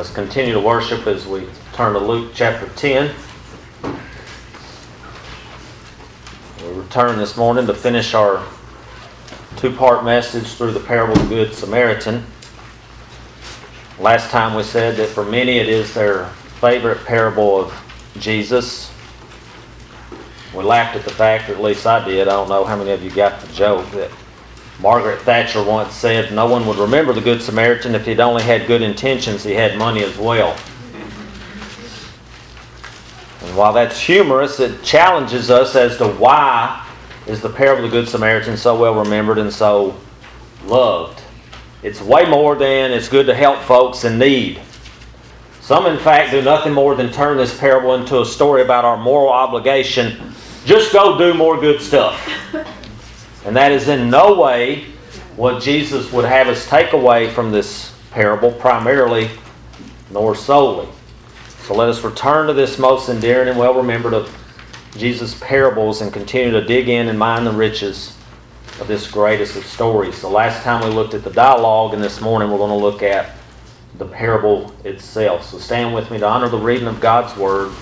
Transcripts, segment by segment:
Let's continue to worship as we turn to Luke chapter 10. We return this morning to finish our two part message through the parable of the Good Samaritan. Last time we said that for many it is their favorite parable of Jesus. We laughed at the fact, or at least I did. I don't know how many of you got the joke that Margaret Thatcher once said no one would remember the Good Samaritan if he'd only had good intentions, he had money as well. And while that's humorous, it challenges us as to why is the parable of the Good Samaritan so well remembered and so loved. It's way more than it's good to help folks in need. Some, in fact, do nothing more than turn this parable into a story about our moral obligation. Just go do more good stuff. And that is in no way what Jesus would have us take away from this parable, primarily nor solely. So let us return to this most endearing and well remembered of Jesus' parables and continue to dig in and mine the riches of this greatest of stories. The last time we looked at the dialogue, and this morning we're going to look at the parable itself. So stand with me to honor the reading of God's Word.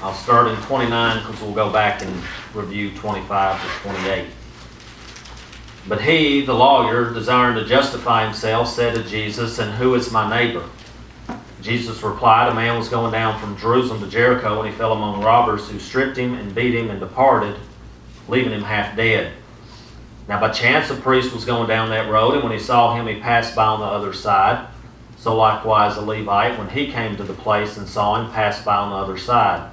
I'll start in 29 because we'll go back and review 25 to 28. But he, the lawyer, desiring to justify himself, said to Jesus, And who is my neighbor? Jesus replied, A man was going down from Jerusalem to Jericho, and he fell among robbers who stripped him and beat him and departed, leaving him half dead. Now by chance a priest was going down that road, and when he saw him, he passed by on the other side. So likewise a Levite, when he came to the place and saw him, passed by on the other side.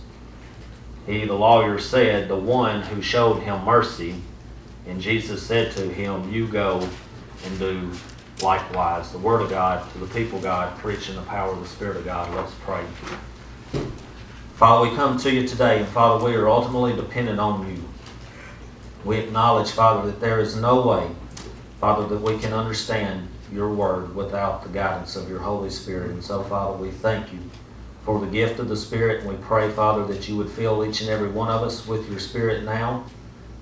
He, the lawyer, said, The one who showed him mercy. And Jesus said to him, You go and do likewise. The Word of God to the people God, preaching the power of the Spirit of God. Let's pray. Father, we come to you today, and Father, we are ultimately dependent on you. We acknowledge, Father, that there is no way, Father, that we can understand your Word without the guidance of your Holy Spirit. And so, Father, we thank you for the gift of the Spirit, and we pray, Father, that you would fill each and every one of us with your Spirit now.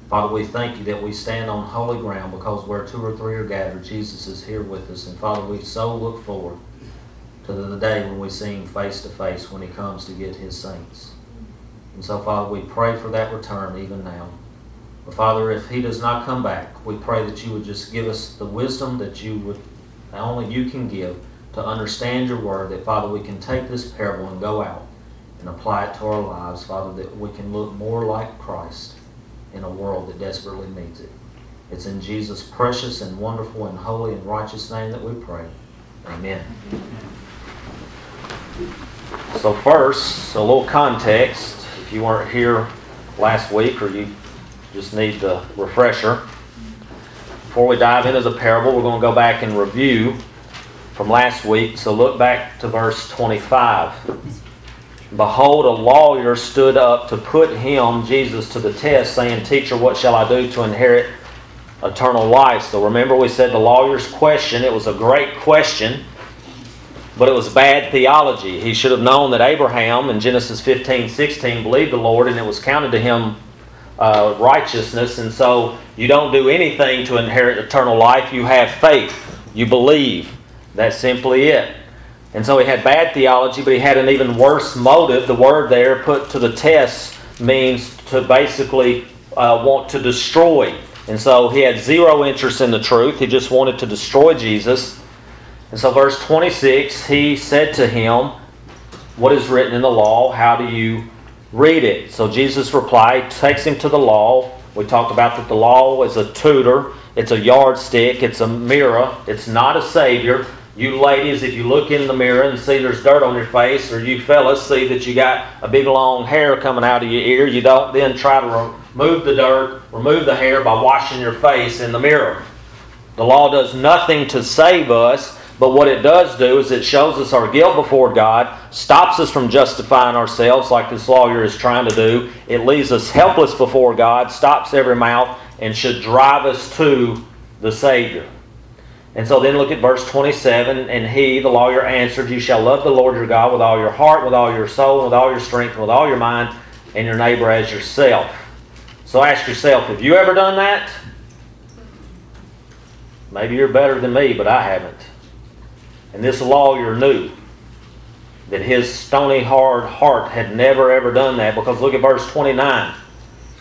Father, we thank you that we stand on holy ground because where two or three are gathered, Jesus is here with us. And Father, we so look forward to the day when we see him face to face when he comes to get his saints. And so, Father, we pray for that return even now. But Father, if he does not come back, we pray that you would just give us the wisdom that you would only you can give to understand your word, that Father, we can take this parable and go out and apply it to our lives, Father, that we can look more like Christ in a world that desperately needs it. It's in Jesus' precious and wonderful and holy and righteous name that we pray. Amen. So, first, a little context. If you weren't here last week or you just need the refresher, before we dive into the parable, we're going to go back and review from last week. So, look back to verse 25. Behold, a lawyer stood up to put him, Jesus, to the test, saying, Teacher, what shall I do to inherit eternal life? So remember, we said the lawyer's question, it was a great question, but it was bad theology. He should have known that Abraham in Genesis 15 16 believed the Lord, and it was counted to him uh, righteousness. And so you don't do anything to inherit eternal life, you have faith, you believe. That's simply it. And so he had bad theology, but he had an even worse motive. The word there, put to the test, means to basically uh, want to destroy. And so he had zero interest in the truth. He just wanted to destroy Jesus. And so, verse 26, he said to him, What is written in the law? How do you read it? So Jesus replied, takes him to the law. We talked about that the law is a tutor, it's a yardstick, it's a mirror, it's not a savior. You ladies, if you look in the mirror and see there's dirt on your face, or you fellas see that you got a big long hair coming out of your ear, you don't then try to remove the dirt, remove the hair by washing your face in the mirror. The law does nothing to save us, but what it does do is it shows us our guilt before God, stops us from justifying ourselves like this lawyer is trying to do. It leaves us helpless before God, stops every mouth, and should drive us to the Savior. And so then look at verse 27. And he, the lawyer, answered, You shall love the Lord your God with all your heart, with all your soul, with all your strength, with all your mind, and your neighbor as yourself. So ask yourself, have you ever done that? Maybe you're better than me, but I haven't. And this lawyer knew that his stony hard heart had never ever done that because look at verse 29.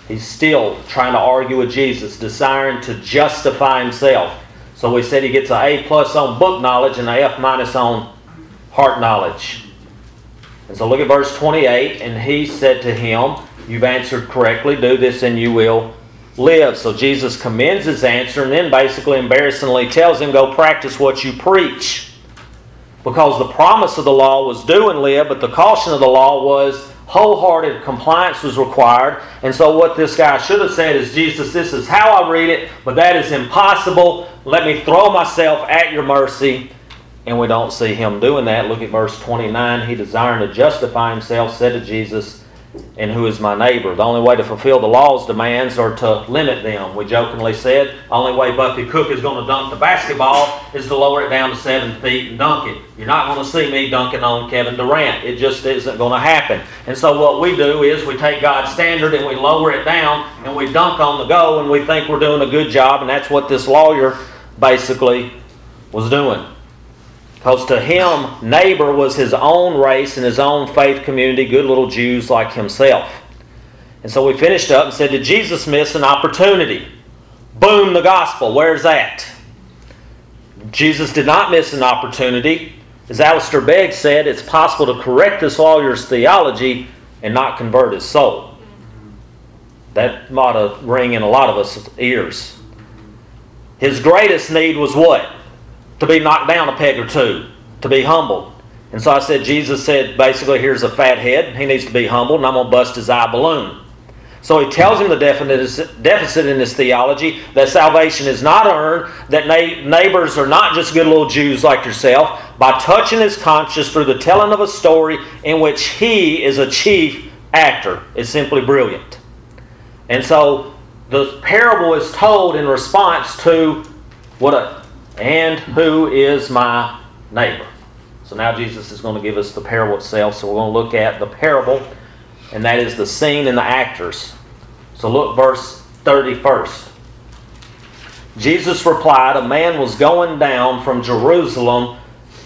He's still trying to argue with Jesus, desiring to justify himself. So we said he gets an A plus on book knowledge and an F minus on heart knowledge. And so look at verse 28. And he said to him, You've answered correctly. Do this and you will live. So Jesus commends his answer and then basically embarrassingly tells him, Go practice what you preach because the promise of the law was do and live, but the caution of the law was wholehearted compliance was required. And so, what this guy should have said is, Jesus, this is how I read it, but that is impossible. Let me throw myself at your mercy. And we don't see him doing that. Look at verse 29. He, desiring to justify himself, said to Jesus, and who is my neighbor. The only way to fulfill the law's demands are to limit them. We jokingly said, the only way Buffy Cook is going to dunk the basketball is to lower it down to seven feet and dunk it. You're not going to see me dunking on Kevin Durant. It just isn't going to happen. And so what we do is we take God's standard and we lower it down and we dunk on the go and we think we're doing a good job. And that's what this lawyer basically was doing. Because to him, neighbor was his own race and his own faith community, good little Jews like himself. And so we finished up and said, Did Jesus miss an opportunity? Boom, the gospel. Where's that? Jesus did not miss an opportunity. As Alistair Begg said, it's possible to correct this lawyer's theology and not convert his soul. That ought to ring in a lot of us' ears. His greatest need was what? To be knocked down a peg or two, to be humbled. And so I said, Jesus said, basically, here's a fat head. He needs to be humbled, and I'm going to bust his eye balloon. So he tells him the deficit in his theology that salvation is not earned, that neighbors are not just good little Jews like yourself, by touching his conscience through the telling of a story in which he is a chief actor. It's simply brilliant. And so the parable is told in response to what a and who is my neighbor? So now Jesus is going to give us the parable itself. So we're going to look at the parable, and that is the scene and the actors. So look, verse 31st. Jesus replied, A man was going down from Jerusalem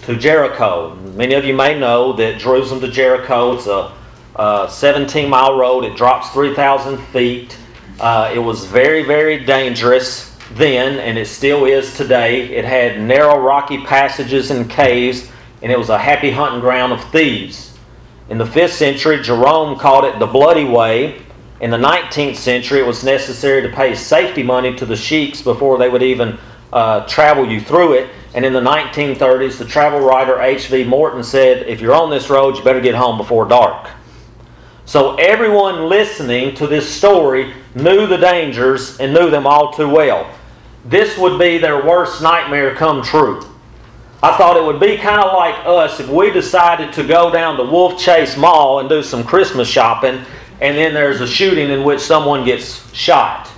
to Jericho. Many of you may know that Jerusalem to Jericho, it's a, a 17 mile road. It drops 3,000 feet. Uh, it was very, very dangerous then, and it still is today. It had narrow rocky passages and caves, and it was a happy hunting ground of thieves. In the 5th century, Jerome called it the Bloody Way. In the 19th century, it was necessary to pay safety money to the sheiks before they would even uh, travel you through it. And in the 1930s, the travel writer H.V. Morton said, If you're on this road, you better get home before dark. So everyone listening to this story knew the dangers and knew them all too well this would be their worst nightmare come true. I thought it would be kind of like us if we decided to go down to Wolfchase Mall and do some Christmas shopping, and then there's a shooting in which someone gets shot.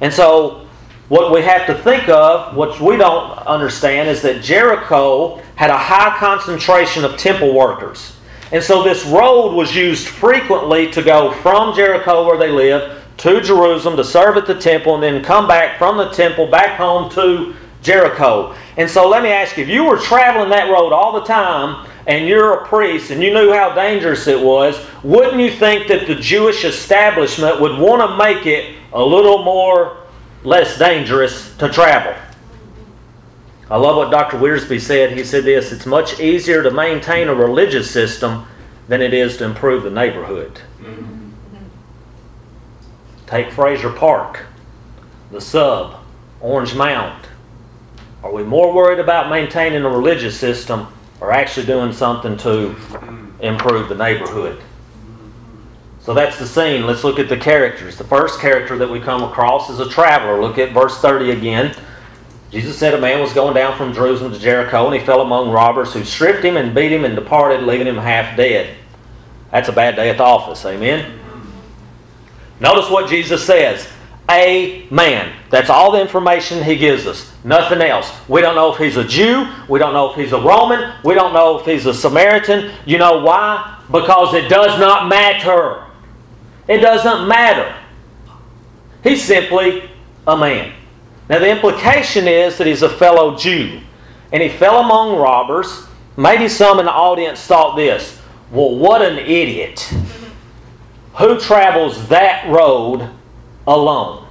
And so, what we have to think of, what we don't understand, is that Jericho had a high concentration of temple workers. And so, this road was used frequently to go from Jericho, where they lived, to Jerusalem to serve at the temple and then come back from the temple back home to Jericho. And so let me ask you if you were traveling that road all the time and you're a priest and you knew how dangerous it was, wouldn't you think that the Jewish establishment would want to make it a little more less dangerous to travel? I love what Dr. Wiersbe said. He said this it's much easier to maintain a religious system than it is to improve the neighborhood. Mm-hmm. Take Frayser Park, the sub, Orange Mound. Are we more worried about maintaining a religious system or actually doing something to improve the neighborhood? So that's the scene. Let's look at the characters. The first character that we come across is a traveler. Look at verse 30 again. Jesus said a man was going down from Jerusalem to Jericho, and he fell among robbers who stripped him and beat him and departed, leaving him half dead. That's a bad day at the office. Amen. Notice what Jesus says. A man. That's all the information he gives us. Nothing else. We don't know if he's a Jew. We don't know if he's a Roman. We don't know if he's a Samaritan. You know why? Because it does not matter. It doesn't matter. He's simply a man. Now, the implication is that he's a fellow Jew. And he fell among robbers. Maybe some in the audience thought this well, what an idiot. Who travels that road alone?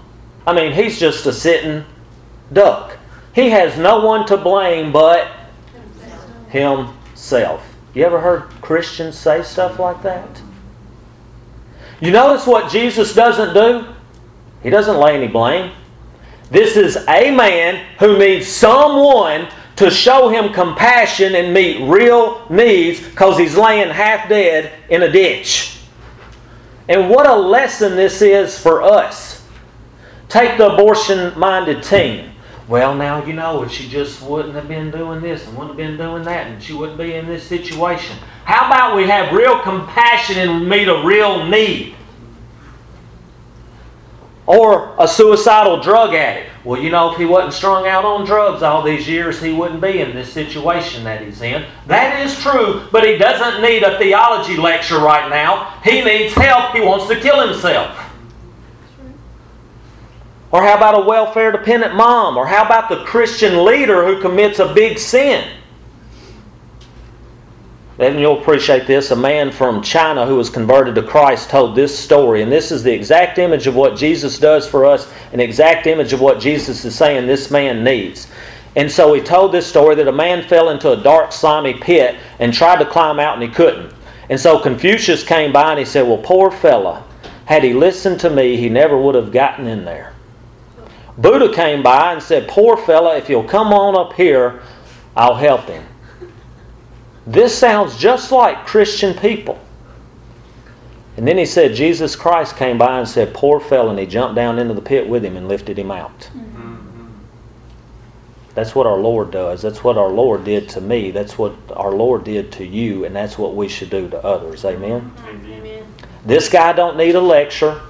I mean, he's just a sitting duck. He has no one to blame but himself. You ever heard Christians say stuff like that? You notice what Jesus doesn't do? He doesn't lay any blame. This is a man who needs someone to show him compassion and meet real needs because he's laying half dead in a ditch. And what a lesson this is for us. Take the abortion minded teen. Well, now you know if she just wouldn't have been doing this and wouldn't have been doing that, and she wouldn't be in this situation. How about we have real compassion and meet a real need? Or a suicidal drug addict. Well, you know, if he wasn't strung out on drugs all these years, he wouldn't be in this situation that he's in. That is true, but he doesn't need a theology lecture right now. He needs help. He wants to kill himself. Or how about a welfare dependent mom? Or how about the Christian leader who commits a big sin? And you'll appreciate this. A man from China who was converted to Christ told this story. And this is the exact image of what Jesus does for us, an exact image of what Jesus is saying this man needs. And so he told this story that a man fell into a dark, slimy pit and tried to climb out and he couldn't. And so Confucius came by and he said, Well, poor fella, had he listened to me, he never would have gotten in there. Buddha came by and said, Poor fella, if you'll come on up here, I'll help him. This sounds just like Christian people. And then he said, Jesus Christ came by and said, Poor fellow, and he jumped down into the pit with him and lifted him out. Mm-hmm. That's what our Lord does. That's what our Lord did to me. That's what our Lord did to you, and that's what we should do to others. Amen. Amen. This guy don't need a lecture.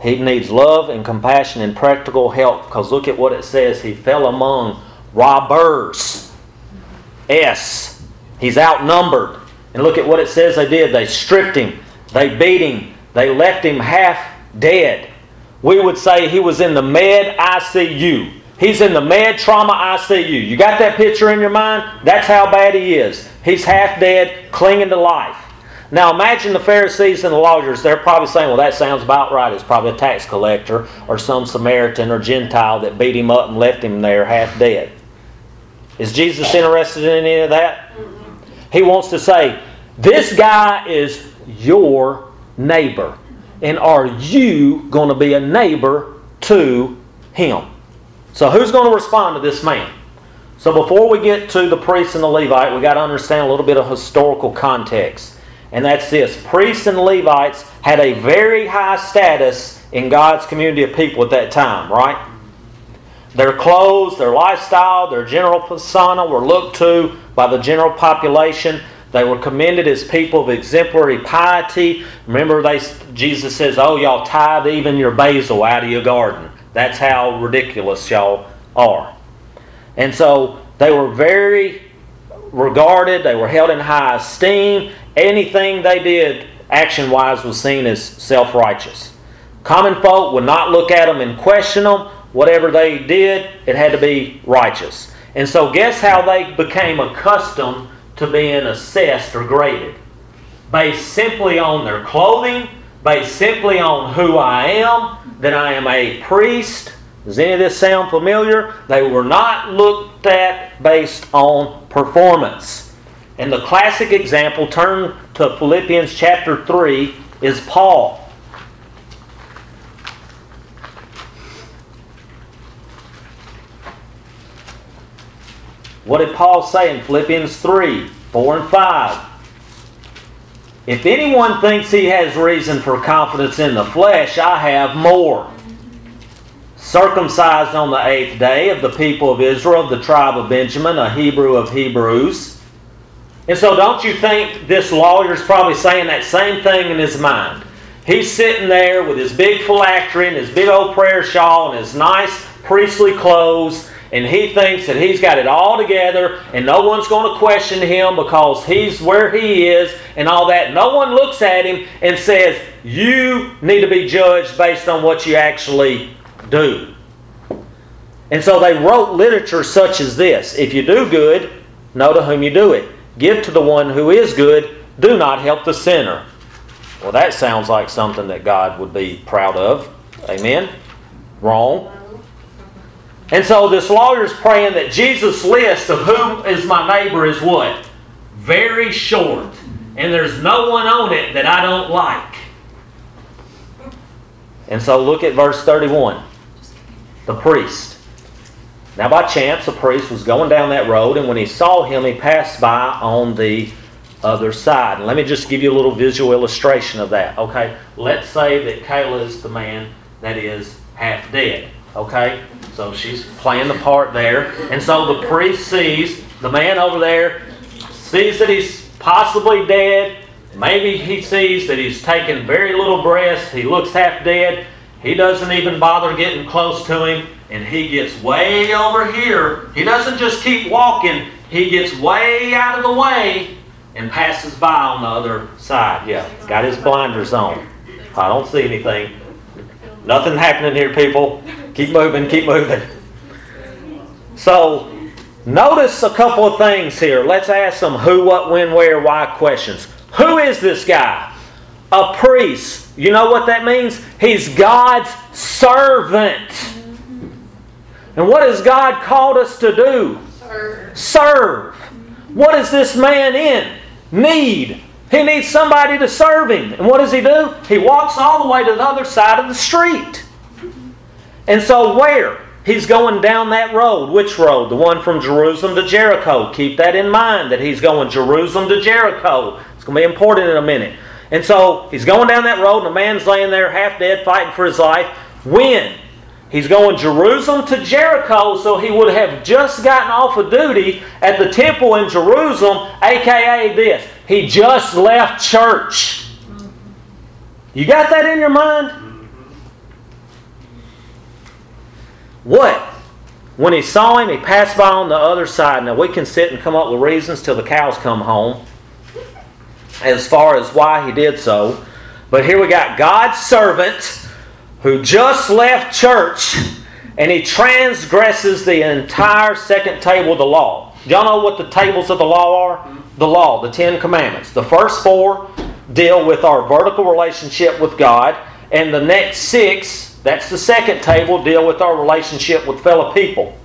He needs love and compassion and practical help because look at what it says. He fell among robbers. S. He's outnumbered. And look at what it says they did. They stripped him, they beat him, they left him half dead. We would say he was in the med ICU. He's in the med trauma ICU. You got that picture in your mind? That's how bad he is. He's half dead, clinging to life. Now imagine the Pharisees and the lawyers, they're probably saying, well, that sounds about right. It's probably a tax collector or some Samaritan or Gentile that beat him up and left him there half dead. Is Jesus interested in any of that? He wants to say, this guy is your neighbor. And are you going to be a neighbor to him? So who's going to respond to this man? So before we get to the priest and the Levite, we got to understand a little bit of historical context. And that's this. Priests and Levites had a very high status in God's community of people at that time, right? Their clothes, their lifestyle, their general persona were looked to by the general population. They were commended as people of exemplary piety. Remember, they, Jesus says, Oh, y'all tithe even your basil out of your garden. That's how ridiculous y'all are. And so they were very regarded, they were held in high esteem. Anything they did, action wise, was seen as self righteous. Common folk would not look at them and question them. Whatever they did, it had to be righteous. And so, guess how they became accustomed to being assessed or graded? Based simply on their clothing, based simply on who I am, that I am a priest. Does any of this sound familiar? They were not looked at based on performance. And the classic example, turn to Philippians chapter 3, is Paul. What did Paul say in Philippians 3, 4, and 5? If anyone thinks he has reason for confidence in the flesh, I have more. Circumcised on the eighth day of the people of Israel, the tribe of Benjamin, a Hebrew of Hebrews. And so, don't you think this lawyer's probably saying that same thing in his mind? He's sitting there with his big phylactery and his big old prayer shawl and his nice priestly clothes, and he thinks that he's got it all together and no one's going to question him because he's where he is and all that. No one looks at him and says, You need to be judged based on what you actually do. And so they wrote literature such as this If you do good, know to whom you do it. Give to the one who is good, do not help the sinner. Well, that sounds like something that God would be proud of. Amen? Wrong. And so this lawyer's praying that Jesus' list of who is my neighbor is what? Very short. And there's no one on it that I don't like. And so look at verse 31. The priest. Now, by chance, a priest was going down that road, and when he saw him, he passed by on the other side. Let me just give you a little visual illustration of that. Okay, let's say that Kayla is the man that is half dead. Okay, so she's playing the part there, and so the priest sees the man over there, sees that he's possibly dead. Maybe he sees that he's taken very little breath. He looks half dead. He doesn't even bother getting close to him, and he gets way over here. He doesn't just keep walking, he gets way out of the way and passes by on the other side. Yeah, got his blinders on. I don't see anything. Nothing happening here, people. Keep moving, keep moving. So, notice a couple of things here. Let's ask some who, what, when, where, why questions. Who is this guy? A priest. You know what that means? He's God's servant. And what has God called us to do? Serve. Serve. What is this man in? Need. He needs somebody to serve him. And what does he do? He walks all the way to the other side of the street. And so, where? He's going down that road. Which road? The one from Jerusalem to Jericho. Keep that in mind that he's going Jerusalem to Jericho. It's going to be important in a minute. And so he's going down that road, and a man's laying there half dead, fighting for his life. When? He's going Jerusalem to Jericho, so he would have just gotten off of duty at the temple in Jerusalem, aka this. He just left church. You got that in your mind? What? When he saw him, he passed by on the other side. Now we can sit and come up with reasons till the cows come home as far as why he did so. But here we got God's servant who just left church and he transgresses the entire second table of the law. Y'all know what the tables of the law are? The law, the Ten Commandments. The first four deal with our vertical relationship with God, and the next six, that's the second table, deal with our relationship with fellow people.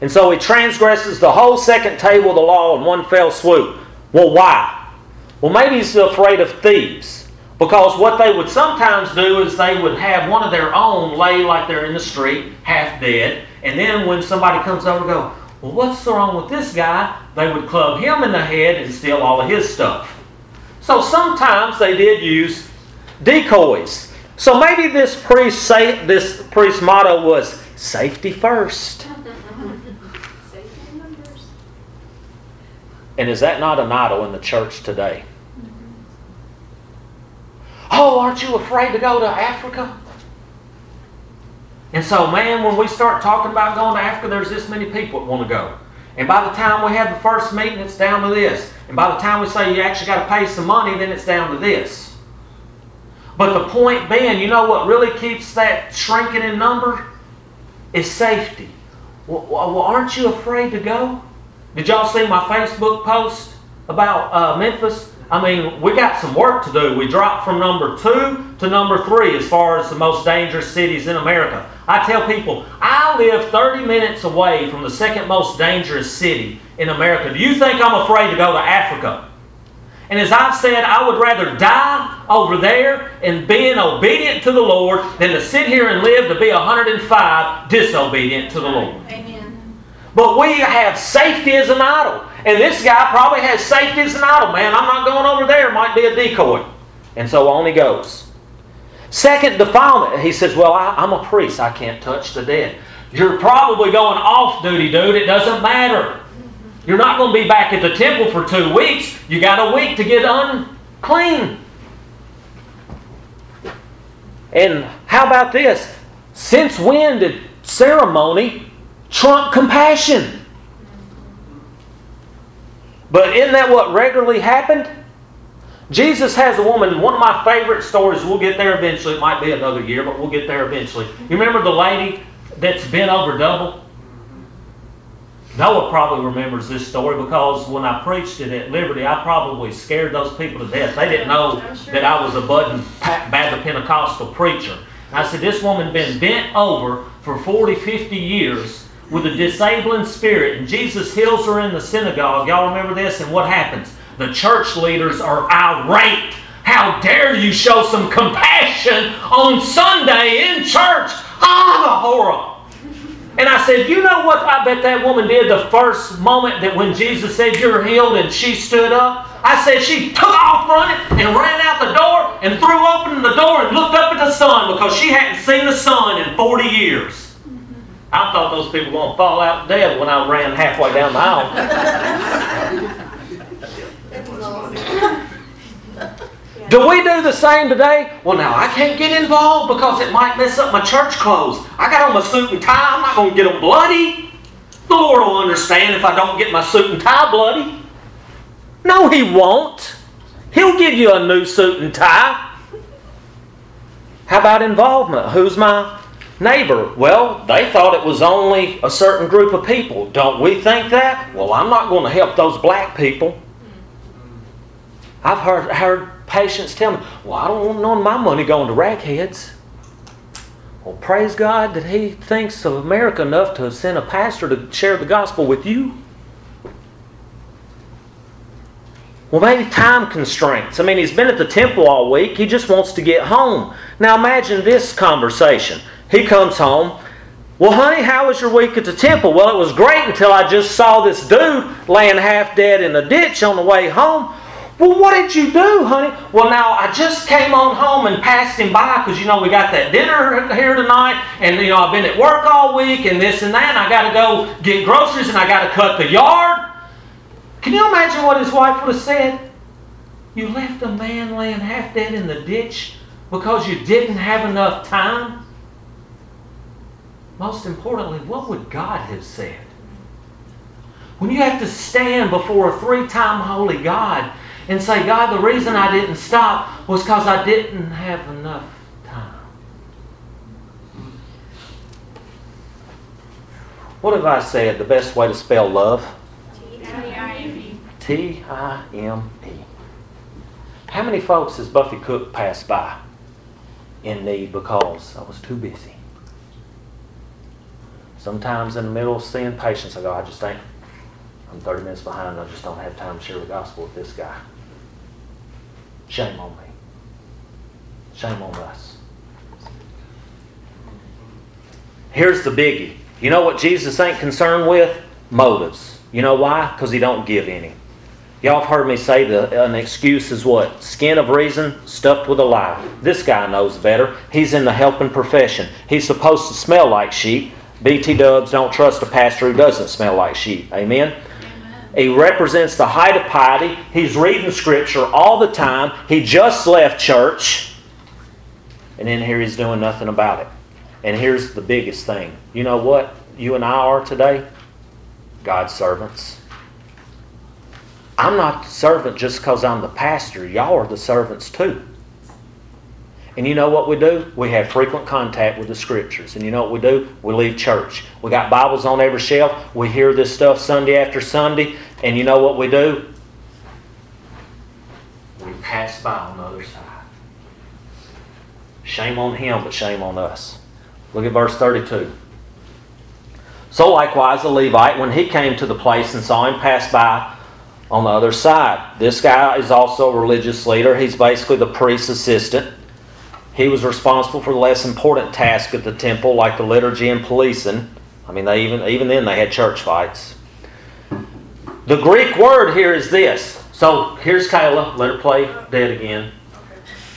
And so he transgresses the whole second table of the law in one fell swoop. Well, why? Well, maybe he's afraid of thieves. Because what they would sometimes do is they would have one of their own lay like they're in the street, half dead, and then when somebody comes over and go, well, what's wrong with this guy? They would club him in the head and steal all of his stuff. So sometimes they did use decoys. So maybe this priest say, this priest motto was safety first. And is that not an idol in the church today? Oh, aren't you afraid to go to Africa? And so, man, when we start talking about going to Africa, there's this many people that want to go. And by the time we have the first meeting, it's down to this. And by the time we say you actually got to pay some money, then it's down to this. But the point being, you know what really keeps that shrinking in number? Is safety. Well, well aren't you afraid to go? Did y'all see my Facebook post about uh, Memphis? I mean, we got some work to do. We dropped from number two to number three as far as the most dangerous cities in America. I tell people, I live 30 minutes away from the second most dangerous city in America. Do you think I'm afraid to go to Africa? And as I've said, I would rather die over there and being obedient to the Lord than to sit here and live to be 105 disobedient to the Lord. Amen. But we have safety as an idol. And this guy probably has safety as an idol. Man, I'm not going over there. Might be a decoy. And so on he goes. Second defilement. He says, Well, I, I'm a priest. I can't touch the dead. You're probably going off duty, dude. It doesn't matter. You're not going to be back at the temple for two weeks. You got a week to get unclean. And how about this? Since when did ceremony trump compassion? But isn't that what regularly happened? Jesus has a woman, one of my favorite stories, we'll get there eventually. It might be another year, but we'll get there eventually. You remember the lady that's bent over double? Noah probably remembers this story because when I preached it at Liberty, I probably scared those people to death. They didn't know that I was a budding Baptist Pentecostal preacher. And I said, This woman been bent over for 40, 50 years with a disabling spirit, and Jesus heals her in the synagogue. Y'all remember this? And what happens? The church leaders are irate. How dare you show some compassion on Sunday in church? Ah, the horror. And I said, You know what I bet that woman did the first moment that when Jesus said, You're healed, and she stood up? I said, She took off running and ran out the door and threw open the door and looked up at the sun because she hadn't seen the sun in 40 years. I thought those people were going to fall out dead when I ran halfway down the aisle. Do we do the same today? Well, now I can't get involved because it might mess up my church clothes. I got on my suit and tie. I'm not going to get them bloody. The Lord will understand if I don't get my suit and tie bloody. No, He won't. He'll give you a new suit and tie. How about involvement? Who's my neighbor? Well, they thought it was only a certain group of people. Don't we think that? Well, I'm not going to help those black people. I've heard, heard patients tell me, Well, I don't want none of my money going to ragheads. Well, praise God that He thinks of America enough to send a pastor to share the gospel with you. Well, maybe time constraints. I mean, he's been at the temple all week. He just wants to get home. Now, imagine this conversation. He comes home. Well, honey, how was your week at the temple? Well, it was great until I just saw this dude laying half dead in a ditch on the way home. Well, what did you do, honey? Well, now I just came on home and passed him by because you know we got that dinner here tonight, and you know I've been at work all week and this and that, and I got to go get groceries and I got to cut the yard. Can you imagine what his wife would have said? You left a man laying half dead in the ditch because you didn't have enough time? Most importantly, what would God have said? When you have to stand before a three time holy God and say, God, the reason I didn't stop was because I didn't have enough time. What have I said? The best way to spell love? T I M E. How many folks has Buffy Cook passed by in need because I was too busy? Sometimes in the middle of seeing patients, I go, I just ain't, I'm 30 minutes behind, I just don't have time to share the gospel with this guy. Shame on me. Shame on us. Here's the biggie. You know what Jesus ain't concerned with? Motives. You know why? Because he don't give any. Y'all have heard me say that an excuse is what? Skin of reason stuffed with a lie. This guy knows better. He's in the helping profession. He's supposed to smell like sheep. BT dubs don't trust a pastor who doesn't smell like sheep. Amen? He represents the height of piety. He's reading scripture all the time. He just left church. And then here he's doing nothing about it. And here's the biggest thing. You know what you and I are today? God's servants. I'm not the servant just because I'm the pastor. Y'all are the servants too. And you know what we do? We have frequent contact with the scriptures. And you know what we do? We leave church. We got Bibles on every shelf. We hear this stuff Sunday after Sunday. And you know what we do? We pass by on the other side. Shame on him, but shame on us. Look at verse 32. So likewise, the Levite, when he came to the place and saw him pass by on the other side, this guy is also a religious leader. He's basically the priest's assistant. He was responsible for the less important tasks at the temple, like the liturgy and policing. I mean, they even even then they had church fights. The Greek word here is this. So here's Kayla. Let her play dead again.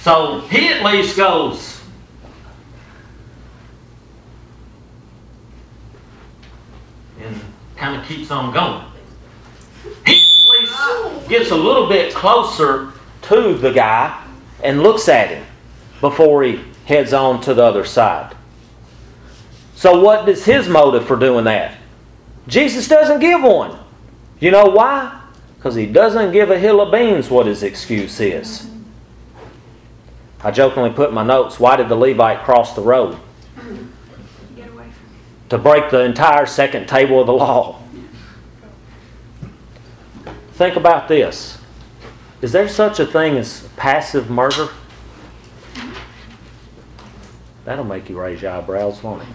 So he at least goes. And kind of keeps on going. He at least gets a little bit closer to the guy and looks at him before he heads on to the other side. So, what is his motive for doing that? Jesus doesn't give one. You know why? Because he doesn't give a hill of beans what his excuse is. I jokingly put my notes, why did the Levite cross the road? To break the entire second table of the law. Think about this. Is there such a thing as passive murder? That'll make you raise your eyebrows, won't it?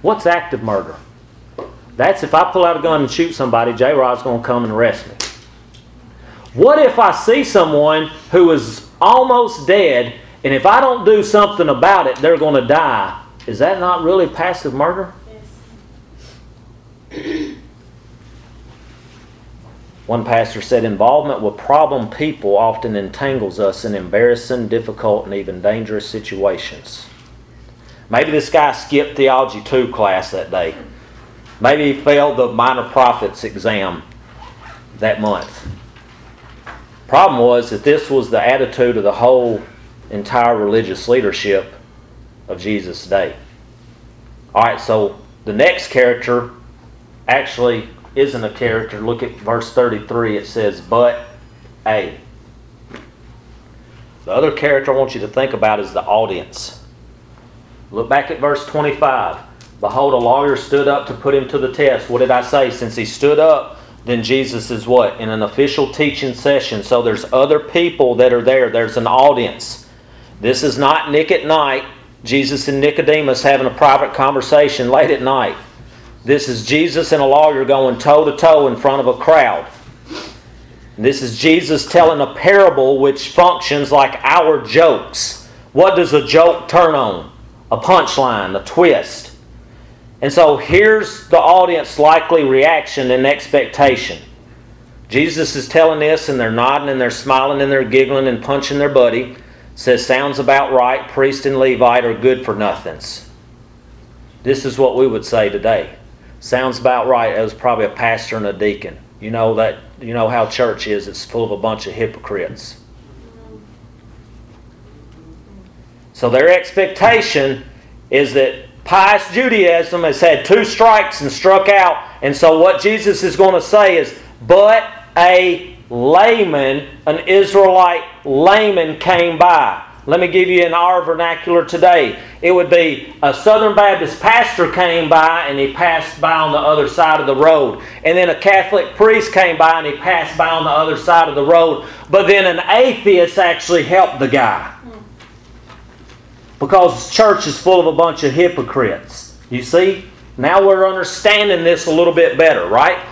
What's active murder? That's if I pull out a gun and shoot somebody, J Rod's going to come and arrest me. What if I see someone who is almost dead, and if I don't do something about it, they're going to die? Is that not really passive murder? Yes. One pastor said involvement with problem people often entangles us in embarrassing, difficult, and even dangerous situations. Maybe this guy skipped Theology 2 class that day. Maybe he failed the Minor Prophets exam that month. Problem was that this was the attitude of the whole entire religious leadership of Jesus' day. All right, so the next character actually isn't a character. Look at verse 33. It says, But a. The other character I want you to think about is the audience. Look back at verse 25. Behold, a lawyer stood up to put him to the test. What did I say? Since he stood up, then Jesus is what? In an official teaching session. So there's other people that are there, there's an audience. This is not Nick at night, Jesus and Nicodemus having a private conversation late at night. This is Jesus and a lawyer going toe to toe in front of a crowd. This is Jesus telling a parable which functions like our jokes. What does a joke turn on? A punchline, a twist. And so here's the audience likely reaction and expectation. Jesus is telling this, and they're nodding and they're smiling and they're giggling and punching their buddy. Says, sounds about right. Priest and Levite are good for nothings. This is what we would say today. Sounds about right. It was probably a pastor and a deacon. You know that you know how church is. It's full of a bunch of hypocrites. So their expectation is that pious Judaism has had two strikes and struck out. And so what Jesus is going to say is, but a layman, an Israelite layman came by. Let me give you in our vernacular today. It would be a Southern Baptist pastor came by and he passed by on the other side of the road. And then a Catholic priest came by and he passed by on the other side of the road. But then an atheist actually helped the guy. Because church is full of a bunch of hypocrites. You see? Now we're understanding this a little bit better, right?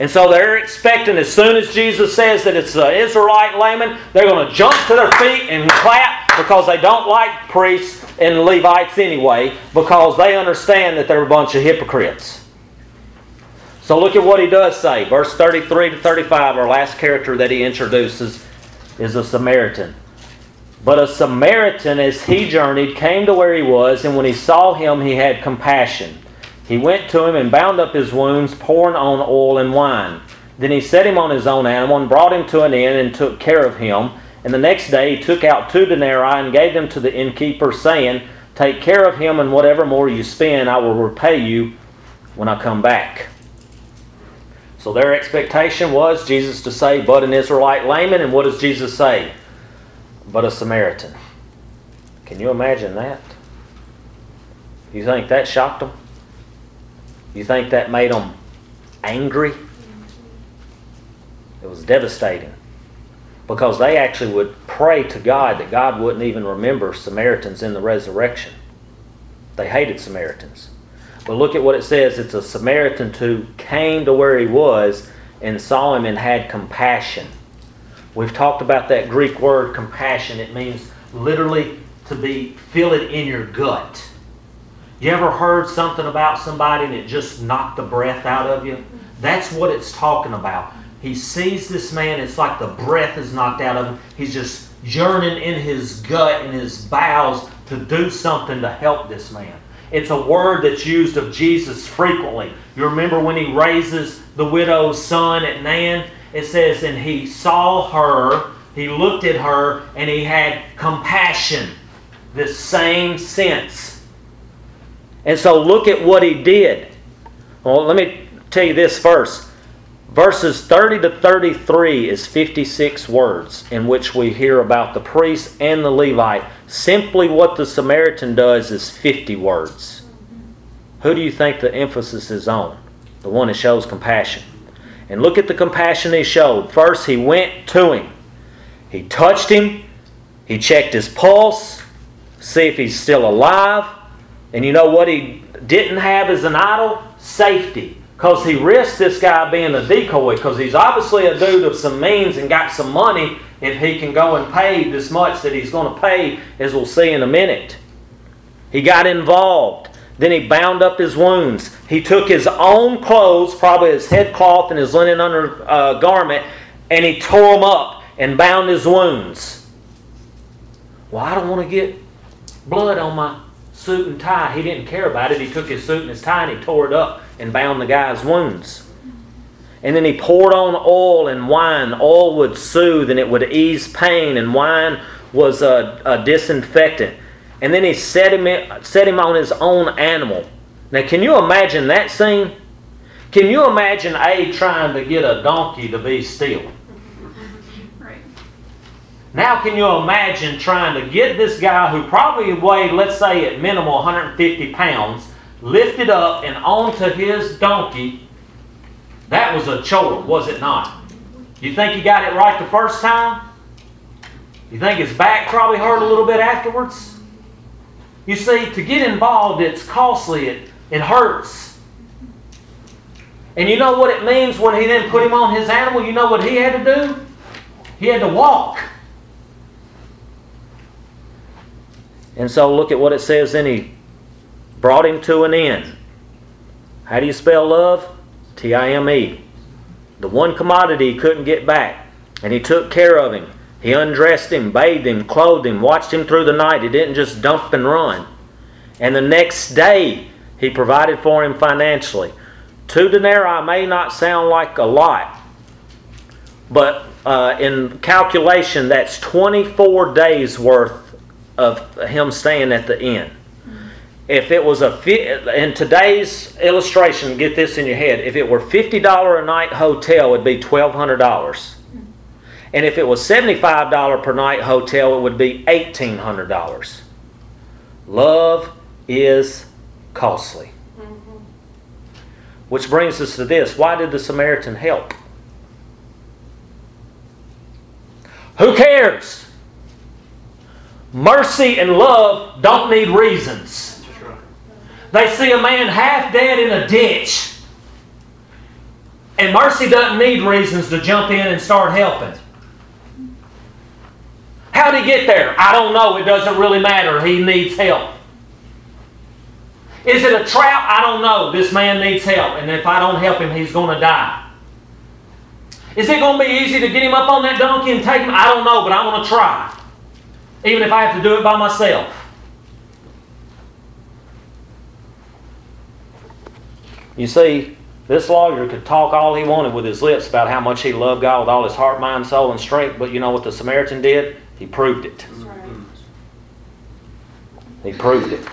And so they're expecting as soon as Jesus says that it's the Israelite layman, they're going to jump to their feet and clap because they don't like priests and Levites anyway, because they understand that they're a bunch of hypocrites. So look at what he does say. Verse 33 to 35, our last character that he introduces is a Samaritan. But a Samaritan, as he journeyed, came to where he was, and when he saw him, he had compassion he went to him and bound up his wounds, pouring on oil and wine. Then he set him on his own animal and brought him to an inn and took care of him. And the next day he took out two denarii and gave them to the innkeeper, saying, Take care of him, and whatever more you spend, I will repay you when I come back. So their expectation was Jesus to say, But an Israelite layman. And what does Jesus say? But a Samaritan. Can you imagine that? You think that shocked them? You think that made them angry? It was devastating because they actually would pray to God that God wouldn't even remember Samaritans in the resurrection. They hated Samaritans. But look at what it says it's a Samaritan who came to where he was and saw him and had compassion. We've talked about that Greek word compassion. It means literally to be feel it in your gut. You ever heard something about somebody and it just knocked the breath out of you? That's what it's talking about. He sees this man, it's like the breath is knocked out of him. He's just yearning in his gut, and his bowels, to do something to help this man. It's a word that's used of Jesus frequently. You remember when he raises the widow's son at Nain? It says, And he saw her, he looked at her, and he had compassion. This same sense. And so look at what he did. Well, let me tell you this first. Verses 30 to 33 is 56 words in which we hear about the priest and the Levite. Simply what the Samaritan does is 50 words. Who do you think the emphasis is on? The one that shows compassion. And look at the compassion he showed. First, he went to him, he touched him, he checked his pulse, see if he's still alive. And you know what he didn't have as an idol? Safety. Because he risked this guy being a decoy, because he's obviously a dude of some means and got some money if he can go and pay this much that he's going to pay, as we'll see in a minute. He got involved. Then he bound up his wounds. He took his own clothes, probably his headcloth and his linen under uh, garment, and he tore them up and bound his wounds. Well, I don't want to get blood on my suit and tie. He didn't care about it. He took his suit and his tie and he tore it up and bound the guy's wounds. And then he poured on oil and wine. Oil would soothe and it would ease pain, and wine was a, a disinfectant. And then he set him, in, set him on his own animal. Now, can you imagine that scene? Can you imagine A trying to get a donkey to be still? Now, can you imagine trying to get this guy who probably weighed, let's say, at minimal 150 pounds, lifted up and onto his donkey? That was a chore, was it not? You think he got it right the first time? You think his back probably hurt a little bit afterwards? You see, to get involved, it's costly, it, it hurts. And you know what it means when he then put him on his animal? You know what he had to do? He had to walk. And so look at what it says. Then he brought him to an inn. How do you spell love? T I M E. The one commodity he couldn't get back. And he took care of him. He undressed him, bathed him, clothed him, watched him through the night. He didn't just dump and run. And the next day, he provided for him financially. Two denarii may not sound like a lot, but uh, in calculation, that's 24 days worth of him staying at the inn. If it was a in today's illustration, get this in your head. If it were fifty dollar a night hotel, it'd be twelve hundred dollars, and if it was seventy five dollar per night hotel, it would be eighteen hundred dollars. Love is costly. Which brings us to this: Why did the Samaritan help? Who cares? Mercy and love don't need reasons. They see a man half dead in a ditch, and mercy doesn't need reasons to jump in and start helping. How did he get there? I don't know. It doesn't really matter. He needs help. Is it a trap? I don't know. This man needs help, and if I don't help him, he's going to die. Is it going to be easy to get him up on that donkey and take him? I don't know, but I'm going to try even if I have to do it by myself. You see, this lawyer could talk all he wanted with his lips about how much he loved God with all his heart, mind, soul, and strength, but you know what the Samaritan did? He proved it. He proved it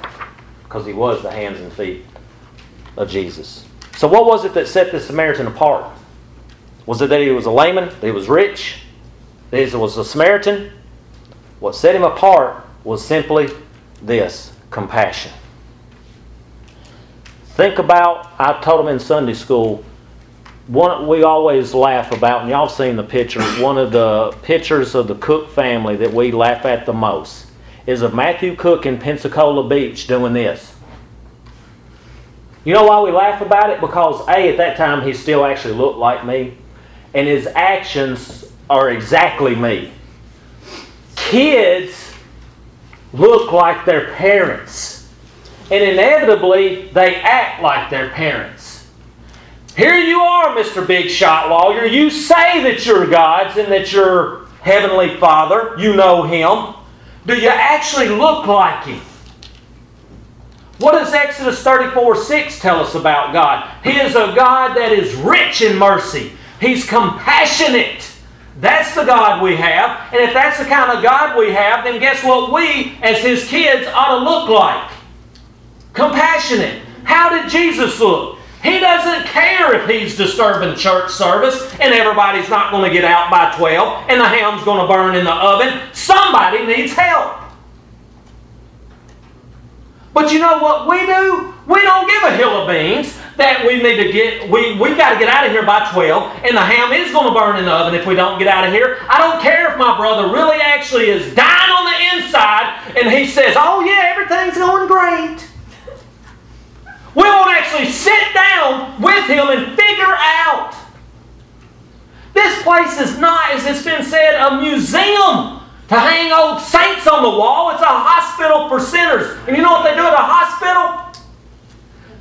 because he was the hands and feet of Jesus. So, what was it that set the Samaritan apart? Was it that he was a layman, that he was rich, that he was a Samaritan, what set him apart was simply this compassion. Think about, I told them in Sunday school, one we always laugh about, and y'all seen the picture, one of the pictures of the Cook family that we laugh at the most is of Matthew Cook in Pensacola Beach doing this. You know why we laugh about it? Because A, at that time, he still actually looked like me, and his actions are exactly me kids look like their parents. And inevitably, they act like their parents. Here you are, Mr. Big Shot Lawyer. You say that you're God's and that you're Heavenly Father. You know Him. Do you actually look like Him? What does Exodus 34 6 tell us about God? He is a God that is rich in mercy, He's compassionate. That's the God we have. And if that's the kind of God we have, then guess what we, as His kids, ought to look like? Compassionate. How did Jesus look? He doesn't care if he's disturbing church service and everybody's not going to get out by 12 and the ham's going to burn in the oven. Somebody needs help. But you know what we do? We don't give a hill of beans that we need to get, we, we got to get out of here by 12, and the ham is going to burn in the oven if we don't get out of here. I don't care if my brother really actually is dying on the inside and he says, oh yeah, everything's going great. We won't actually sit down with him and figure out. This place is not, as it's been said, a museum to hang old saints on the wall. It's a hospital for sinners. And you know what they do at a hospital?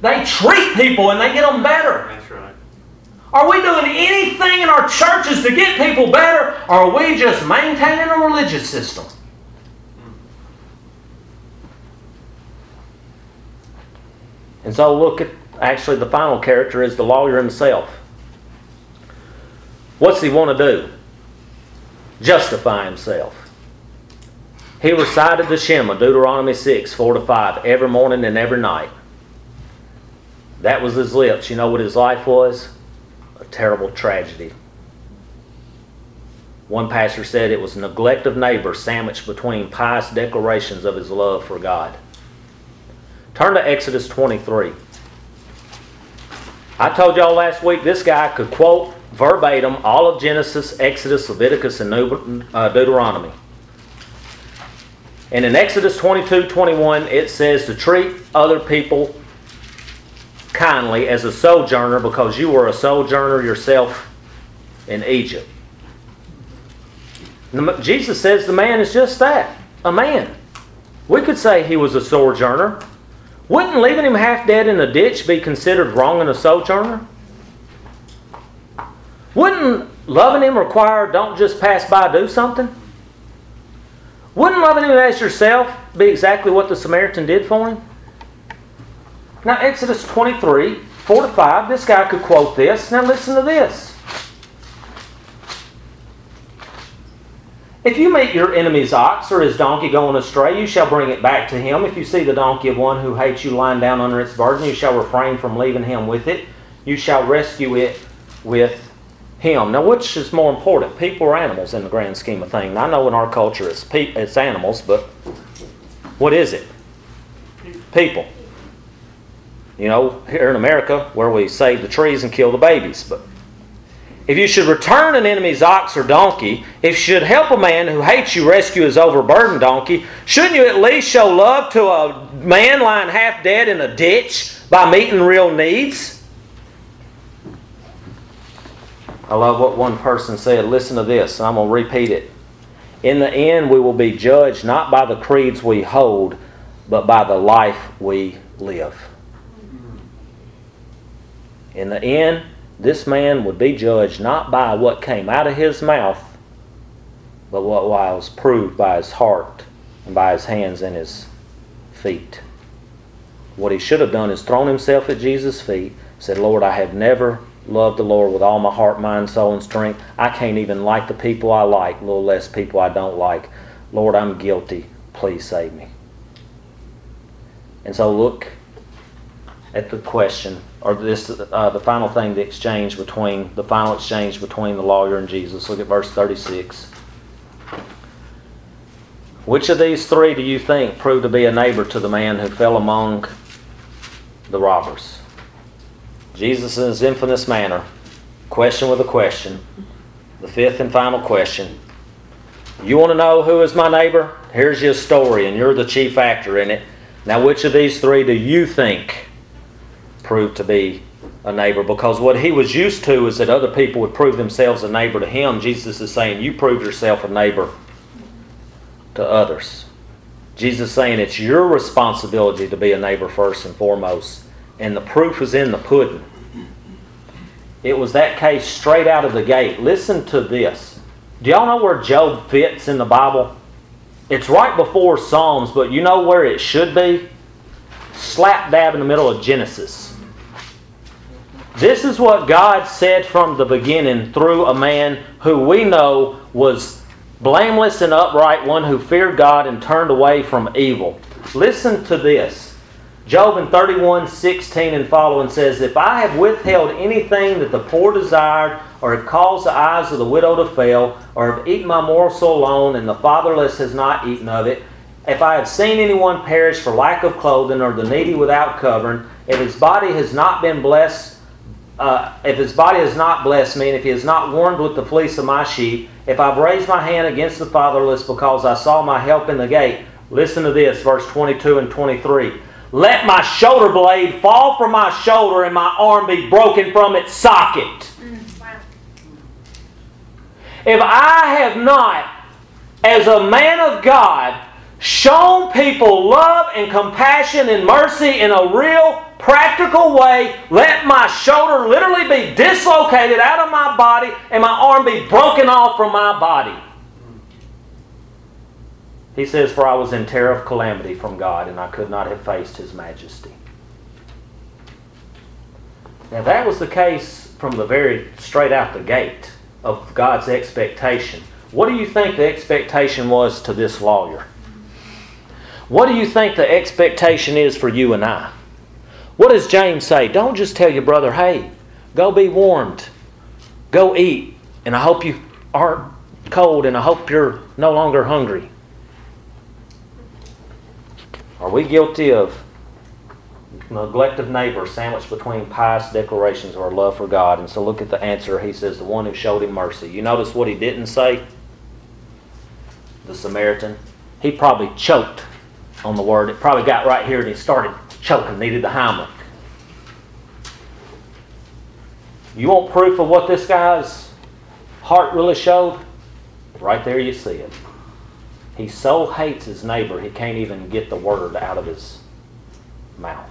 They treat people and they get them better. That's right. Are we doing anything in our churches to get people better, or are we just maintaining a religious system? And so look at actually the final character is the lawyer himself. What's he want to do? Justify himself. He recited the Shema, Deuteronomy 6, 4 to 5, every morning and every night. That was his lips. You know what his life was? A terrible tragedy. One pastor said it was neglect of neighbor sandwiched between pious declarations of his love for God. Turn to Exodus 23. I told y'all last week this guy could quote verbatim all of Genesis, Exodus, Leviticus, and uh, Deuteronomy. And in Exodus 22 21, it says to treat other people kindly as a sojourner because you were a sojourner yourself in Egypt. Jesus says the man is just that a man. We could say he was a sojourner. Wouldn't leaving him half dead in a ditch be considered wrong in a sojourner? Wouldn't loving him require don't just pass by, do something? Wouldn't loving him as yourself be exactly what the Samaritan did for him? Now, Exodus 23, 4 to 5, this guy could quote this. Now, listen to this. If you meet your enemy's ox or his donkey going astray, you shall bring it back to him. If you see the donkey of one who hates you lying down under its burden, you shall refrain from leaving him with it. You shall rescue it with him. Now, which is more important, people or animals in the grand scheme of things? I know in our culture it's, pe- it's animals, but what is it? People. You know, here in America, where we save the trees and kill the babies. But if you should return an enemy's ox or donkey, if you should help a man who hates you rescue his overburdened donkey, shouldn't you at least show love to a man lying half dead in a ditch by meeting real needs? I love what one person said. Listen to this, and I'm going to repeat it. In the end, we will be judged not by the creeds we hold, but by the life we live. In the end, this man would be judged not by what came out of his mouth, but what was proved by his heart and by his hands and his feet. What he should have done is thrown himself at Jesus' feet, said, Lord, I have never loved the Lord with all my heart, mind, soul, and strength. I can't even like the people I like, little less people I don't like. Lord, I'm guilty. Please save me. And so look at the question, or this, uh, the final thing, the exchange between, the final exchange between the lawyer and Jesus. Look at verse 36. Which of these three do you think proved to be a neighbor to the man who fell among the robbers? Jesus, in his infamous manner, question with a question, the fifth and final question. You want to know who is my neighbor? Here's your story, and you're the chief actor in it. Now, which of these three do you think proved to be a neighbor? Because what he was used to is that other people would prove themselves a neighbor to him. Jesus is saying, You prove yourself a neighbor to others. Jesus is saying it's your responsibility to be a neighbor first and foremost and the proof is in the pudding. it was that case straight out of the gate. Listen to this. Do y'all know where Job fits in the Bible? It's right before Psalms, but you know where it should be? Slap dab in the middle of Genesis. This is what God said from the beginning through a man who we know was blameless and upright, one who feared God and turned away from evil. Listen to this. Job in 31 16 and following says, If I have withheld anything that the poor desired, or have caused the eyes of the widow to fail, or have eaten my morsel alone, and the fatherless has not eaten of it, if I have seen anyone perish for lack of clothing, or the needy without covering, if his body has not been blessed, uh, if his body has not blessed me, and if he has not warmed with the fleece of my sheep, if I've raised my hand against the fatherless because I saw my help in the gate, listen to this, verse 22 and 23. Let my shoulder blade fall from my shoulder and my arm be broken from its socket. If I have not, as a man of God, shown people love and compassion and mercy in a real practical way, let my shoulder literally be dislocated out of my body and my arm be broken off from my body. He says, For I was in terror of calamity from God, and I could not have faced his majesty. Now, that was the case from the very straight out the gate of God's expectation. What do you think the expectation was to this lawyer? What do you think the expectation is for you and I? What does James say? Don't just tell your brother, hey, go be warmed, go eat, and I hope you aren't cold, and I hope you're no longer hungry. Are we guilty of neglect of neighbor sandwiched between pious declarations of our love for God? And so look at the answer. He says, the one who showed him mercy. You notice what he didn't say? The Samaritan. He probably choked on the word. It probably got right here and he started choking, needed the Heimlich. You want proof of what this guy's heart really showed? Right there you see it. He so hates his neighbor he can't even get the word out of his mouth.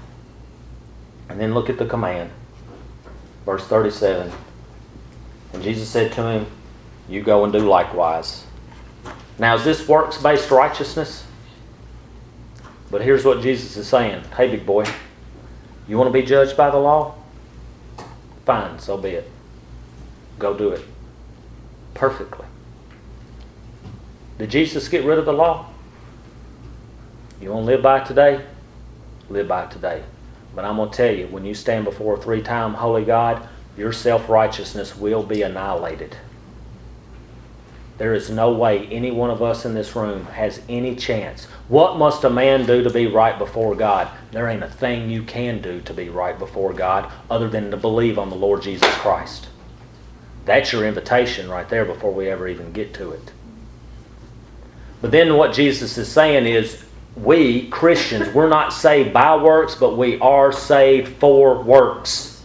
And then look at the command. Verse 37. And Jesus said to him, You go and do likewise. Now, is this works based righteousness? But here's what Jesus is saying Hey, big boy, you want to be judged by the law? Fine, so be it. Go do it. Perfectly. Did Jesus get rid of the law? You want to live by today? Live by today. But I'm going to tell you, when you stand before a three time holy God, your self righteousness will be annihilated. There is no way any one of us in this room has any chance. What must a man do to be right before God? There ain't a thing you can do to be right before God other than to believe on the Lord Jesus Christ. That's your invitation right there before we ever even get to it. But then what Jesus is saying is, we, Christians, we're not saved by works, but we are saved for works.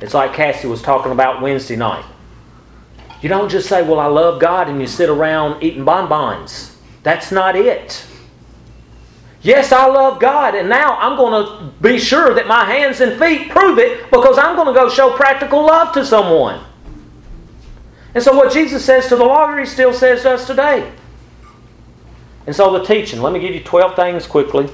It's like Cassie was talking about Wednesday night. You don't just say, Well, I love God, and you sit around eating bonbons. That's not it. Yes, I love God, and now I'm going to be sure that my hands and feet prove it because I'm going to go show practical love to someone. And so, what Jesus says to the lawyer, he still says to us today. And so, the teaching, let me give you 12 things quickly.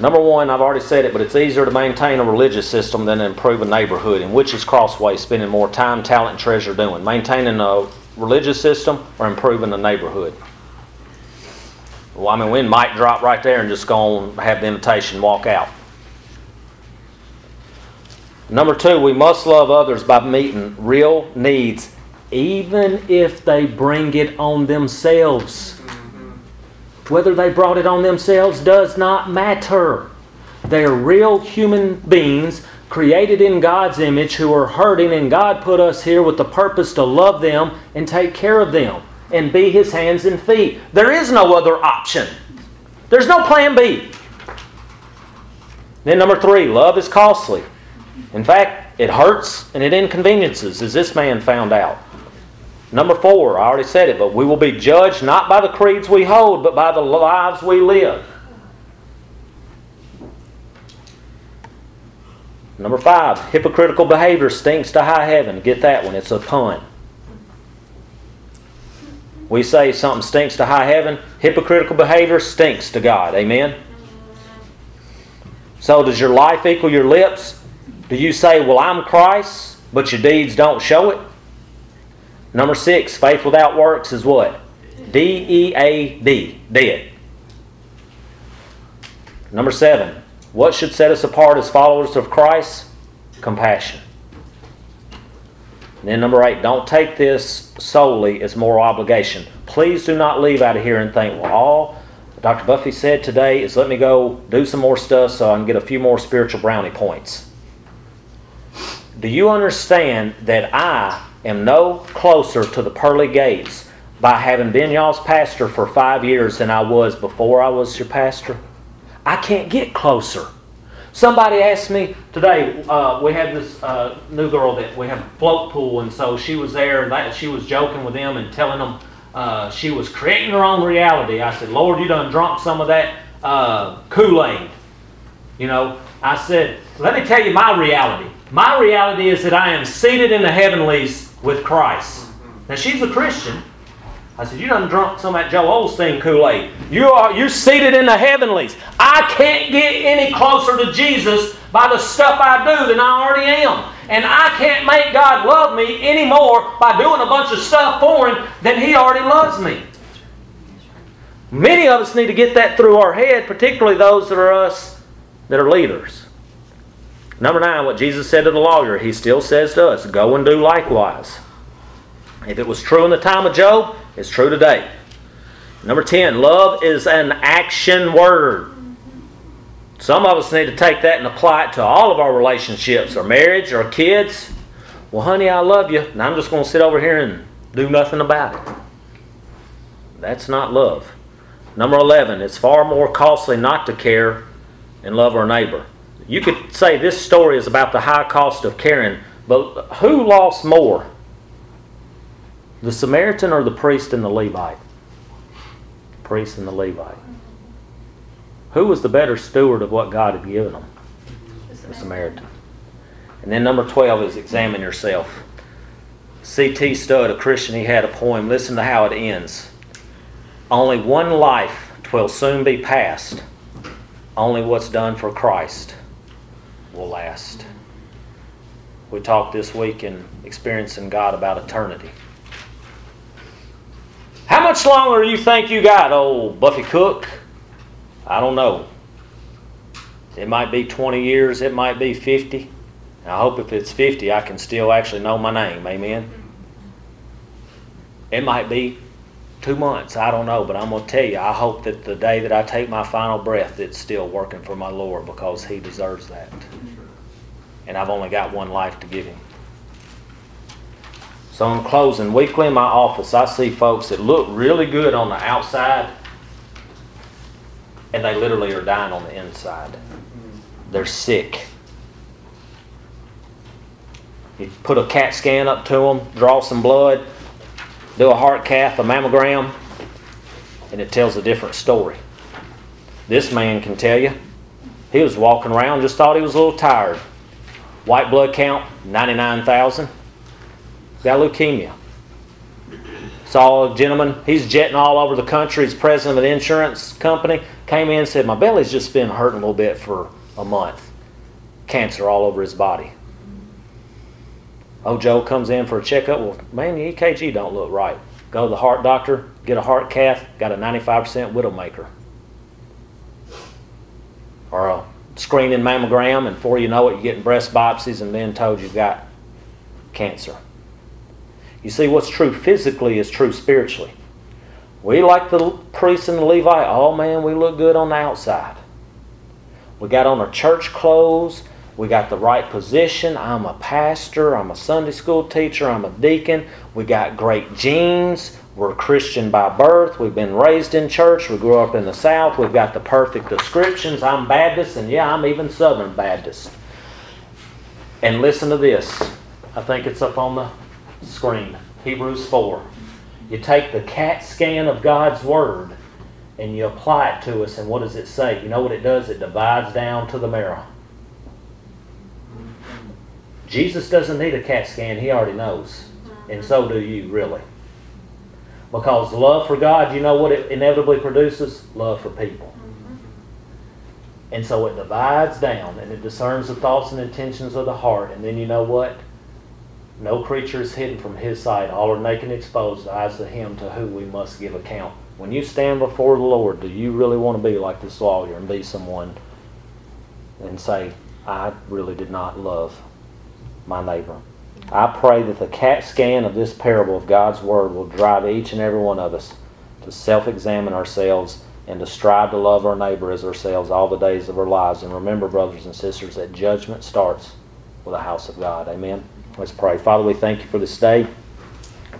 Number one, I've already said it, but it's easier to maintain a religious system than to improve a neighborhood. And which is Crossway spending more time, talent, and treasure doing? Maintaining a religious system or improving the neighborhood? Well, I mean, we might drop right there and just go and have the invitation walk out. Number two, we must love others by meeting real needs, even if they bring it on themselves. Whether they brought it on themselves does not matter. They are real human beings created in God's image who are hurting, and God put us here with the purpose to love them and take care of them and be His hands and feet. There is no other option, there's no plan B. Then, number three, love is costly. In fact, it hurts and it inconveniences, as this man found out. Number four, I already said it, but we will be judged not by the creeds we hold, but by the lives we live. Number five, hypocritical behavior stinks to high heaven. Get that one, it's a pun. We say something stinks to high heaven, hypocritical behavior stinks to God. Amen? So, does your life equal your lips? Do you say, Well, I'm Christ, but your deeds don't show it? Number six, faith without works is what? D E A D, dead. Number seven, what should set us apart as followers of Christ? Compassion. And then number eight, don't take this solely as moral obligation. Please do not leave out of here and think, well, all Dr. Buffy said today is let me go do some more stuff so I can get a few more spiritual brownie points. Do you understand that I am no closer to the pearly gates by having been y'all's pastor for five years than I was before I was your pastor? I can't get closer. Somebody asked me today. Uh, we had this uh, new girl that we have a float pool, and so she was there, and that, she was joking with them and telling them uh, she was creating her own reality. I said, "Lord, you done drunk some of that uh, Kool Aid." You know, I said, "Let me tell you my reality. My reality is that I am seated in the heavenlies with Christ." Now she's a Christian. I said, You done drunk some of that Joel Osteen Kool-Aid. You are you're seated in the heavenlies. I can't get any closer to Jesus by the stuff I do than I already am. And I can't make God love me anymore by doing a bunch of stuff for him than he already loves me. Many of us need to get that through our head, particularly those that are us that are leaders. Number nine, what Jesus said to the lawyer, he still says to us, go and do likewise. If it was true in the time of Job, it's true today. Number 10, love is an action word. Some of us need to take that and apply it to all of our relationships, our marriage, our kids. Well, honey, I love you, and I'm just going to sit over here and do nothing about it. That's not love. Number 11, it's far more costly not to care and love our neighbor. You could say this story is about the high cost of caring, but who lost more? The Samaritan or the priest and the Levite? Priest and the Levite. Who was the better steward of what God had given them? The Samaritan. And then number 12 is examine yourself. C.T. Studd, a Christian, he had a poem. Listen to how it ends. Only one life twill soon be past. Only what's done for Christ will last. We talked this week in Experiencing God about eternity. How much longer do you think you got, old Buffy Cook? I don't know. It might be 20 years, it might be 50. I hope if it's 50, I can still actually know my name. Amen. It might be two months. I don't know, but I'm going to tell you, I hope that the day that I take my final breath, it's still working for my Lord because He deserves that. And I've only got one life to give Him. So, in closing, weekly in my office, I see folks that look really good on the outside, and they literally are dying on the inside. They're sick. You put a CAT scan up to them, draw some blood, do a heart cath, a mammogram, and it tells a different story. This man can tell you. He was walking around, just thought he was a little tired. White blood count, 99,000. Got leukemia. Saw a gentleman, he's jetting all over the country. He's president of an insurance company. Came in and said, My belly's just been hurting a little bit for a month. Cancer all over his body. Oh, Joe comes in for a checkup. Well, man, the EKG don't look right. Go to the heart doctor, get a heart cath, got a 95% widowmaker. Or a screening mammogram, and before you know it, you're getting breast biopsies and then told you've got cancer. You see, what's true physically is true spiritually. We, like the priest and the Levite, oh man, we look good on the outside. We got on our church clothes. We got the right position. I'm a pastor. I'm a Sunday school teacher. I'm a deacon. We got great genes. We're Christian by birth. We've been raised in church. We grew up in the South. We've got the perfect descriptions. I'm Baptist, and yeah, I'm even Southern Baptist. And listen to this. I think it's up on the screen. Hebrews 4. You take the CAT scan of God's Word and you apply it to us, and what does it say? You know what it does? It divides down to the marrow. Jesus doesn't need a CAT scan, he already knows. And so do you, really. Because love for God, you know what it inevitably produces? Love for people. And so it divides down and it discerns the thoughts and intentions of the heart. And then you know what? No creature is hidden from his sight. All are naked and exposed, eyes to him to whom we must give account. When you stand before the Lord, do you really want to be like this lawyer and be someone and say, I really did not love my neighbor? I pray that the CAT scan of this parable of God's Word will drive each and every one of us to self examine ourselves and to strive to love our neighbor as ourselves all the days of our lives. And remember, brothers and sisters, that judgment starts with the house of God. Amen. Let's pray. Father, we thank you for this day.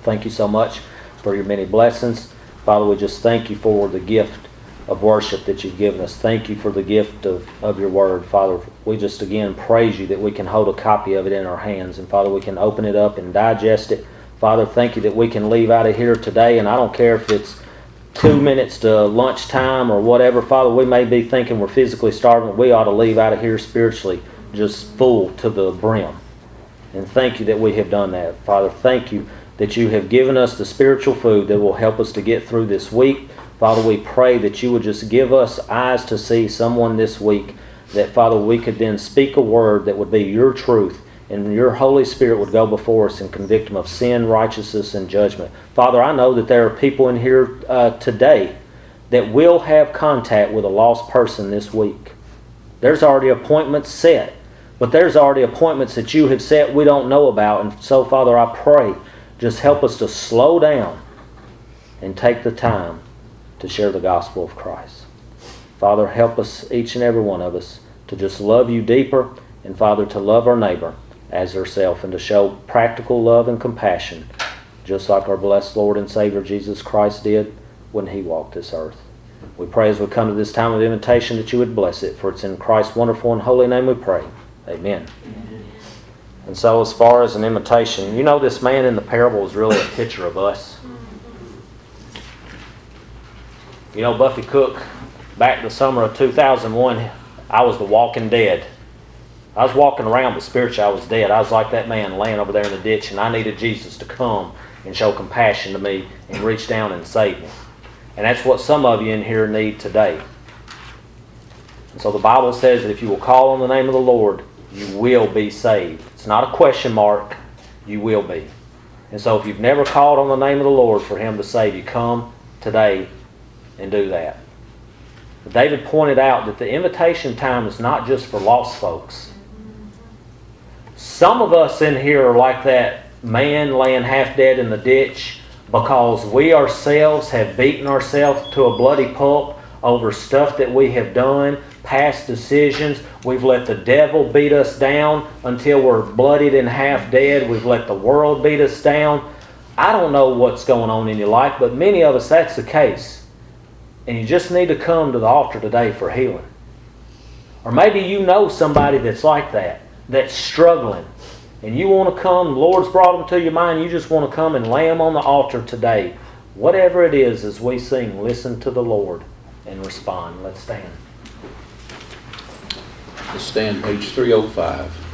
Thank you so much for your many blessings. Father, we just thank you for the gift of worship that you've given us. Thank you for the gift of, of your word. Father, we just again praise you that we can hold a copy of it in our hands. And Father, we can open it up and digest it. Father, thank you that we can leave out of here today. And I don't care if it's two minutes to lunchtime or whatever. Father, we may be thinking we're physically starving. We ought to leave out of here spiritually just full to the brim. And thank you that we have done that. Father, thank you that you have given us the spiritual food that will help us to get through this week. Father, we pray that you would just give us eyes to see someone this week, that, Father, we could then speak a word that would be your truth, and your Holy Spirit would go before us and convict them of sin, righteousness, and judgment. Father, I know that there are people in here uh, today that will have contact with a lost person this week. There's already appointments set, but there's already appointments that you have set we don't know about. And so, Father, I pray just help us to slow down and take the time to share the gospel of Christ. Father, help us, each and every one of us, to just love you deeper, and Father, to love our neighbor as ourselves, and to show practical love and compassion, just like our blessed Lord and Savior Jesus Christ did when he walked this earth. We pray as we come to this time of invitation that you would bless it, for it's in Christ's wonderful and holy name we pray. Amen. And so, as far as an imitation, you know, this man in the parable is really a picture of us. You know, Buffy Cook, back the summer of 2001, I was the walking dead. I was walking around, but spiritually I was dead. I was like that man laying over there in the ditch, and I needed Jesus to come and show compassion to me and reach down and save me. And that's what some of you in here need today. And so the Bible says that if you will call on the name of the Lord, you will be saved. It's not a question mark, you will be. And so if you've never called on the name of the Lord for Him to save you, come today and do that. David pointed out that the invitation time is not just for lost folks. Some of us in here are like that man laying half dead in the ditch because we ourselves have beaten ourselves to a bloody pulp over stuff that we have done, past decisions. We've let the devil beat us down until we're bloodied and half dead. We've let the world beat us down. I don't know what's going on in your life, but many of us that's the case. And you just need to come to the altar today for healing. Or maybe you know somebody that's like that, that's struggling. And you want to come, the Lord's brought them to your mind, you just want to come and lay them on the altar today. Whatever it is, as we sing, listen to the Lord and respond. Let's stand. Let's stand page 305.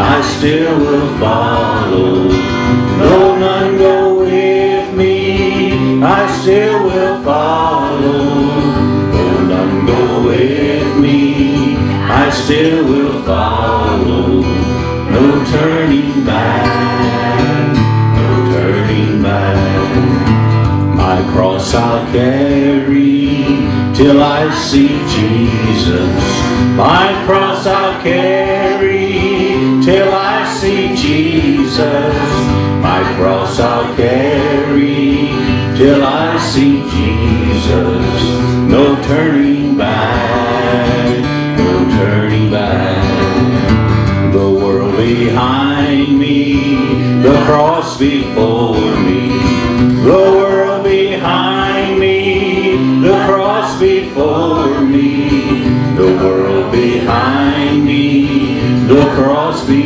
I still will follow. Though none go with me, I still will follow. Though none go with me, I still will follow. No turning back, no turning back. My cross I'll carry till I see Jesus. My cross I'll carry cross I'll carry till I see Jesus. No turning back, no turning back. The world behind me, the cross before me. The world behind me, the cross before me. The world behind me, the cross before me.